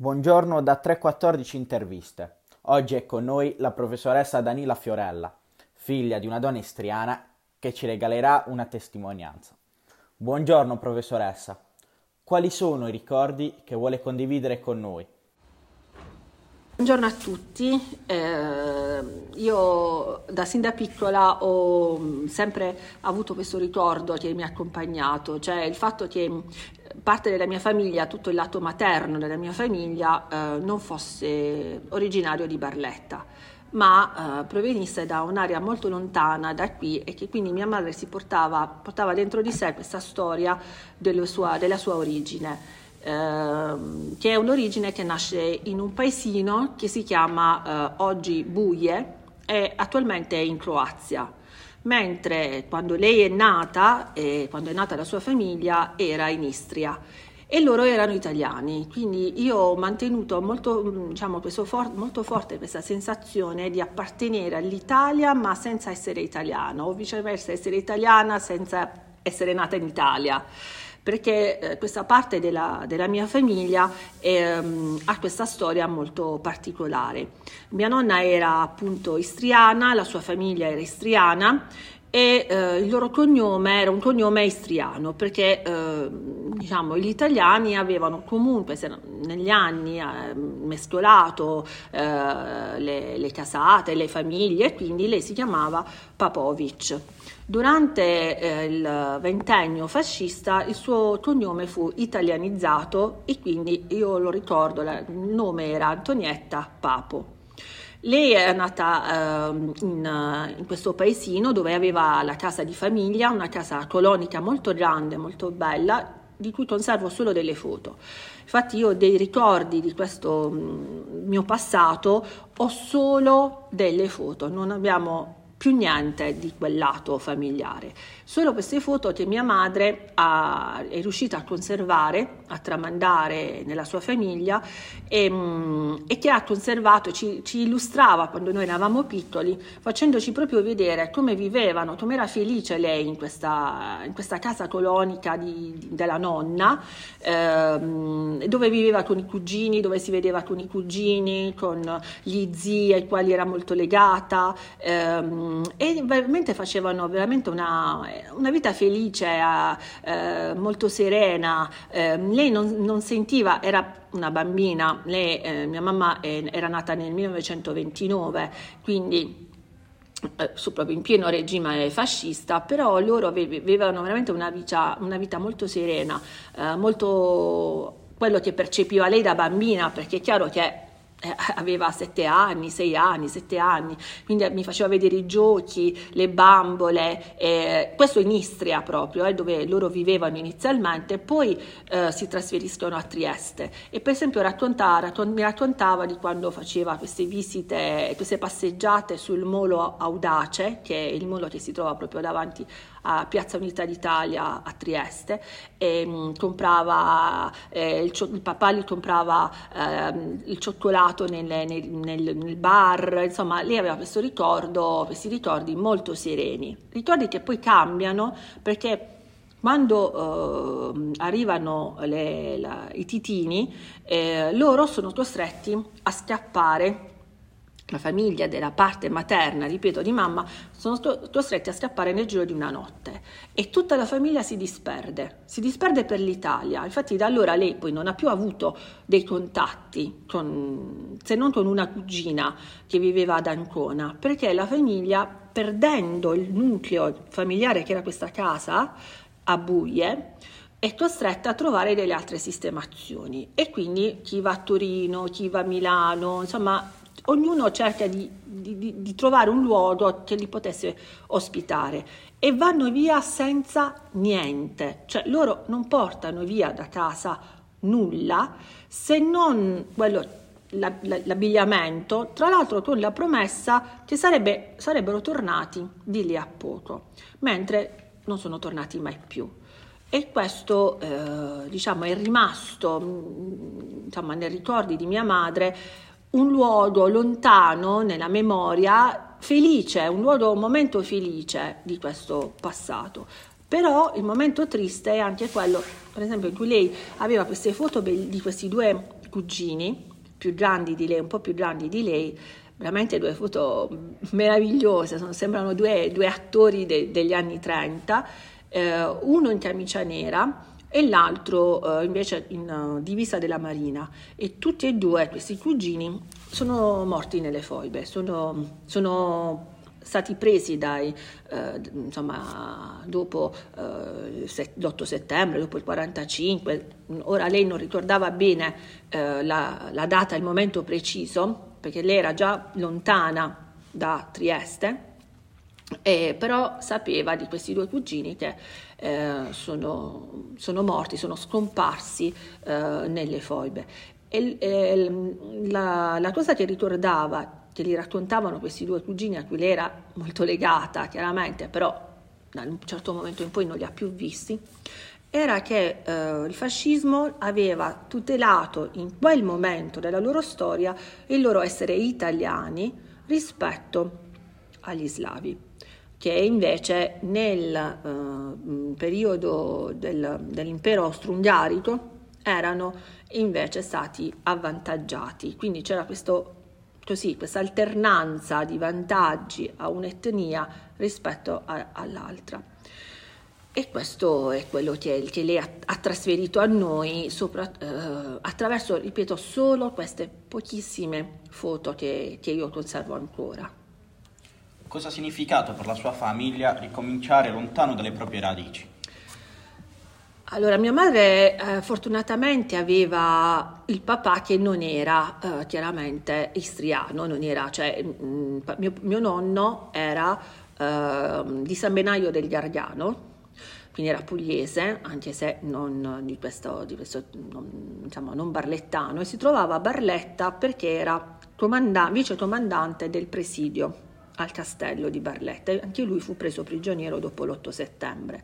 Buongiorno da 314 interviste. Oggi è con noi la professoressa Danila Fiorella, figlia di una donna istriana che ci regalerà una testimonianza. Buongiorno professoressa. Quali sono i ricordi che vuole condividere con noi? Buongiorno a tutti, eh, io da sin da piccola ho sempre avuto questo ricordo che mi ha accompagnato, cioè il fatto che parte della mia famiglia, tutto il lato materno della mia famiglia eh, non fosse originario di Barletta, ma eh, provenisse da un'area molto lontana da qui e che quindi mia madre si portava, portava dentro di sé questa storia sua, della sua origine. Ehm, che è un'origine che nasce in un paesino che si chiama eh, oggi Buie e attualmente è in Croazia, mentre quando lei è nata e quando è nata la sua famiglia era in Istria e loro erano italiani, quindi io ho mantenuto molto, diciamo, for- molto forte questa sensazione di appartenere all'Italia ma senza essere italiano o viceversa essere italiana senza essere nata in Italia perché eh, questa parte della, della mia famiglia ehm, ha questa storia molto particolare. Mia nonna era appunto istriana, la sua famiglia era istriana e eh, il loro cognome era un cognome istriano perché eh, diciamo, gli italiani avevano comunque negli anni eh, mescolato eh, le, le, casate, le famiglie e quindi lei si chiamava Papovic. Durante eh, il ventennio fascista il suo cognome fu italianizzato e quindi io lo ricordo, il nome era Antonietta Papo. Lei è nata uh, in, in, questo paesino dove aveva la casa di famiglia, una casa colonica molto grande, molto bella, di cui conservo solo delle foto. Infatti io dei ricordi di questo mm, mio passato ho solo delle foto, non abbiamo più niente di quel lato familiare. Solo queste foto che mia madre ha, è riuscita a conservare, a tramandare nella sua famiglia e, mm, e che ha conservato, ci, ci, illustrava quando noi eravamo piccoli, facendoci proprio vedere come vivevano, come era felice lei in questa, in questa casa colonica di, di, della nonna, ehm, dove viveva con i cugini, dove si vedeva con i cugini, con gli zii ai quali era molto legata. Ehm, e veramente facevano veramente una, una vita felice, eh, molto serena. Eh, lei non, non, sentiva, era una bambina, lei, eh, mia mamma era nata nel 1929, quindi eh, proprio in pieno regime fascista, però loro avevano veramente una vita, una vita molto serena, eh, molto quello che percepiva lei da bambina, perché è chiaro che eh, aveva sette anni, sei anni, sette anni, quindi mi faceva vedere i giochi, le bambole, eh, questo in Istria proprio, eh, dove loro vivevano inizialmente, poi eh, si trasferiscono a Trieste. E per esempio raccontava, mi raccontava di quando faceva queste visite, queste passeggiate sul molo Audace, che è il molo che si trova proprio davanti a Piazza Unità d'Italia a Trieste e mh, mm, comprava, eh, il, il, papà gli comprava eh, il cioccolato nel, nel, nel, nel, bar, insomma lei aveva questo ricordo, questi ricordi molto sereni, ricordi che poi cambiano perché quando eh, arrivano le, la, i titini, eh, loro sono costretti a scappare la famiglia della parte materna, ripeto, di mamma, sono costretti a scappare nel giro di una notte e tutta la famiglia si disperde, si disperde per l'Italia. Infatti da allora lei poi non ha più avuto dei contatti con, se non con una cugina che viveva ad Ancona, perché la famiglia, perdendo il nucleo familiare che era questa casa a Buie, è costretta a trovare delle altre sistemazioni e quindi chi va a Torino, chi va a Milano, insomma ognuno cerca di, di, di, trovare un luogo che li potesse ospitare e vanno via senza niente, cioè loro non portano via da casa nulla se non quello, la, la, l'abbigliamento, tra l'altro con la promessa che sarebbe, sarebbero tornati di lì a poco, mentre non sono tornati mai più. E questo eh, diciamo, è rimasto diciamo, nei ricordi di mia madre un luogo lontano nella memoria felice, un luogo, un momento felice di questo passato. Però il momento triste è anche quello, per esempio, in cui lei aveva queste foto di questi due cugini, più grandi di lei, un po' più grandi di lei, veramente due foto meravigliose, sono, sembrano due, due attori de, degli anni 30, eh, uno in camicia nera e l'altro eh, invece in uh, divisa della Marina. E tutti e due questi cugini sono morti nelle foibe, sono, sono stati presi dai, eh, insomma, dopo eh, l'8 settembre, dopo il 45, ora lei non ricordava bene eh, la, la data, il momento preciso, perché lei era già lontana da Trieste, eh, però sapeva di questi due cugini che eh, sono, sono, morti, sono scomparsi eh, nelle foibe. E, e la, la, cosa che ricordava, che gli raccontavano questi due cugini a cui lei era molto legata, chiaramente, però da un certo momento in poi non li ha più visti, era che eh, il fascismo aveva tutelato in quel momento della loro storia il loro essere italiani rispetto agli slavi, che invece nel eh, periodo del, dell'impero austro-ungarico erano invece stati avvantaggiati. Quindi c'era questo, così, questa alternanza di vantaggi a un'etnia rispetto a, all'altra. E questo è quello che, che lei ha, ha, trasferito a noi sopra, eh, attraverso, ripeto, solo queste pochissime foto che, che io conservo ancora. Cosa ha significato per la sua famiglia ricominciare lontano dalle proprie radici? Allora, mia madre eh, fortunatamente aveva il papà che non era eh, chiaramente istriano, non era, cioè mh, mm, mio, mio, nonno era eh, di San Benaio del Gargano, quindi era pugliese, anche se non, di questo, di questo non, diciamo, non barlettano, e si trovava a Barletta perché era comanda- vice comandante del presidio al castello di Barletta anche lui fu preso prigioniero dopo l'8 settembre.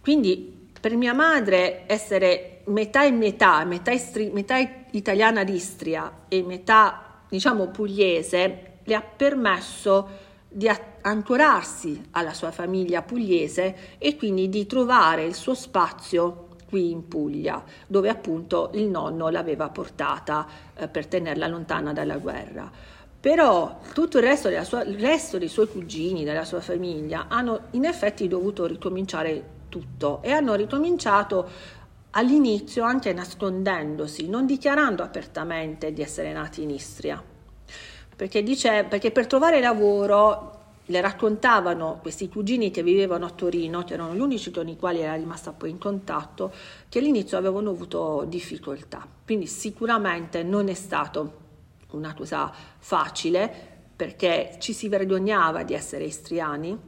Quindi per mia madre essere metà e metà, metà, istri- metà italiana d'Istria e metà diciamo pugliese, le ha permesso di ancorarsi alla sua famiglia pugliese e quindi di trovare il suo spazio qui in Puglia, dove appunto il nonno l'aveva portata eh, per tenerla lontana dalla guerra. Però tutto il resto, sua, il resto dei suoi cugini, della sua famiglia, hanno in effetti dovuto ricominciare tutto e hanno ricominciato all'inizio anche nascondendosi, non dichiarando apertamente di essere nati in Istria perché, dice, perché per trovare lavoro le raccontavano questi cugini che vivevano a Torino, che erano gli unici con i quali era rimasta poi in contatto, che all'inizio avevano avuto difficoltà. Quindi sicuramente non è stato una cosa facile perché ci si vergognava di essere istriani,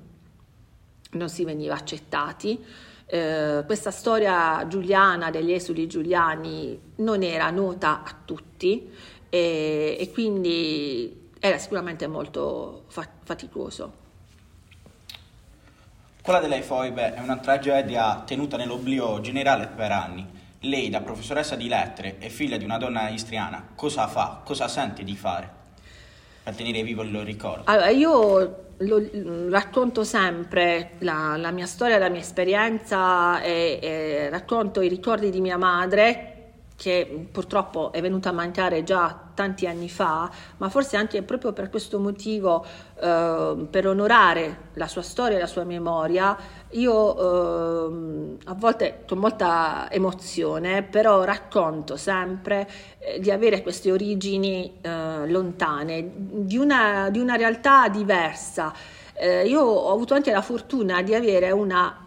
non si veniva accettati. Eh, questa storia giuliana degli esuli giuliani non era nota a tutti e, e quindi era sicuramente molto fa- faticoso. Quella delle foibe è una tragedia tenuta nell'oblio generale per anni. Lei, da professoressa di lettere e figlia di una donna istriana, cosa fa, cosa sente di fare? Per tenere vivo il ricordo? Allora, io lo, racconto sempre la, la, mia storia, la mia esperienza e, e racconto i ricordi di mia madre che purtroppo è venuta a mancare già tanti anni fa, ma forse anche proprio per questo motivo, eh, per onorare la sua storia e la sua memoria, io eh, a volte con molta emozione, però racconto sempre eh, di avere queste origini eh, lontane, di una, di una, realtà diversa. Eh, io ho avuto anche la fortuna di avere una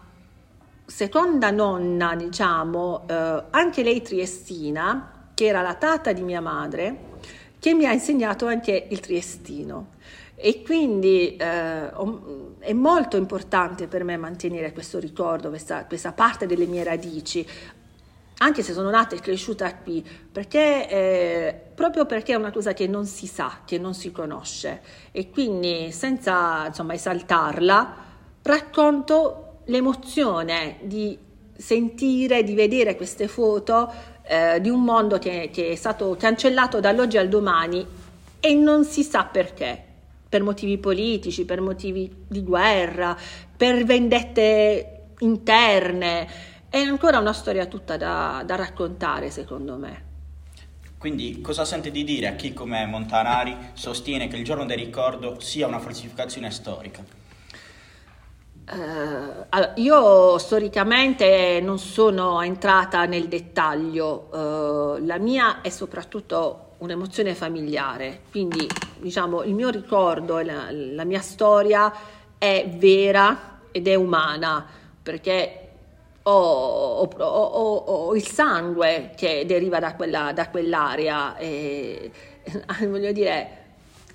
seconda nonna, diciamo, eh, anche lei triestina, che era la tata di mia madre, che mi ha insegnato anche il triestino. E quindi eh, è molto importante per me mantenere questo ricordo, questa, questa, parte delle mie radici, anche se sono nata e cresciuta qui, perché, eh, proprio perché è una cosa che non si sa, che non si conosce. E quindi senza insomma, esaltarla, racconto l'emozione di sentire, di vedere queste foto eh, di un mondo che, che, è stato cancellato dall'oggi al domani e non si sa perché, per motivi politici, per motivi di guerra, per vendette interne. È ancora una storia tutta da, da raccontare, secondo me. Quindi cosa sente di dire a chi come Montanari sostiene che il giorno del ricordo sia una falsificazione storica? Uh, io storicamente non sono entrata nel dettaglio, uh, la mia è soprattutto un'emozione familiare, quindi diciamo il mio ricordo, la, la mia storia è vera ed è umana perché ho, ho, ho, ho, il sangue che deriva da, quella, da quell'area e voglio dire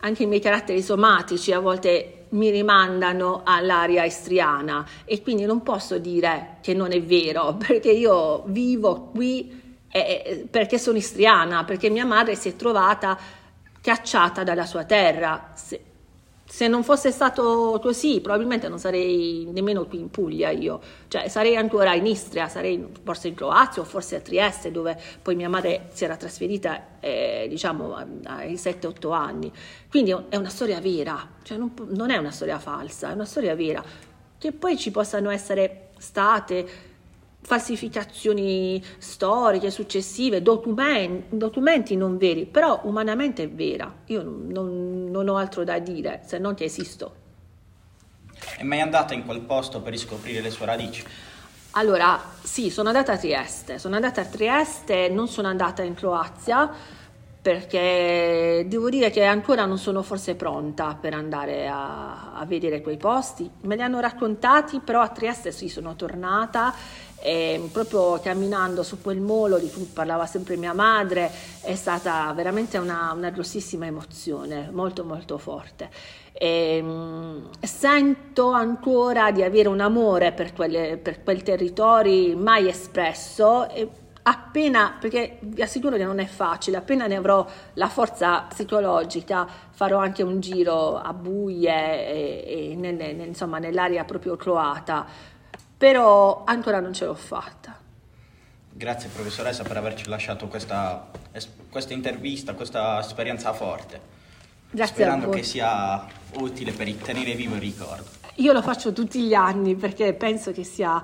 anche i miei caratteri somatici a volte mi rimandano all'area istriana e quindi non posso dire che non è vero perché io vivo qui eh, perché sono istriana, perché mia madre si è trovata cacciata dalla sua terra. Se, se non fosse stato così, probabilmente non sarei nemmeno qui in Puglia io, cioè sarei ancora in Istria, sarei forse in Croazia o forse a Trieste, dove poi mia madre si era trasferita, eh, diciamo, ai 7-8 anni. Quindi è una storia vera, cioè non, non è una storia falsa, è una storia vera. Che poi ci possano essere state falsificazioni storiche successive, documenti, documenti, non veri, però umanamente è vera. Io non, non, ho altro da dire se non che esisto. È mai andata in quel posto per riscoprire le sue radici? Allora, sì, sono andata a Trieste. Sono andata a Trieste, non sono andata in Croazia perché devo dire che ancora non sono forse pronta per andare a, a vedere quei posti. Me li hanno raccontati, però a Trieste sì, sono tornata e proprio camminando su quel molo di cui parlava sempre mia madre è stata veramente una, una grossissima emozione, molto molto forte. E, mh, sento ancora di avere un amore per, quelle, per quel territorio mai espresso. E, appena, perché vi assicuro che non è facile, appena ne avrò la forza psicologica, farò anche un giro a buie e, e nel, nel, insomma, nell'area proprio croata però ancora non ce l'ho fatta. Grazie professoressa per averci lasciato questa, questa intervista, questa esperienza forte. Grazie Sperando che sia utile per tenere vivo il ricordo. Io lo faccio tutti gli anni perché penso che sia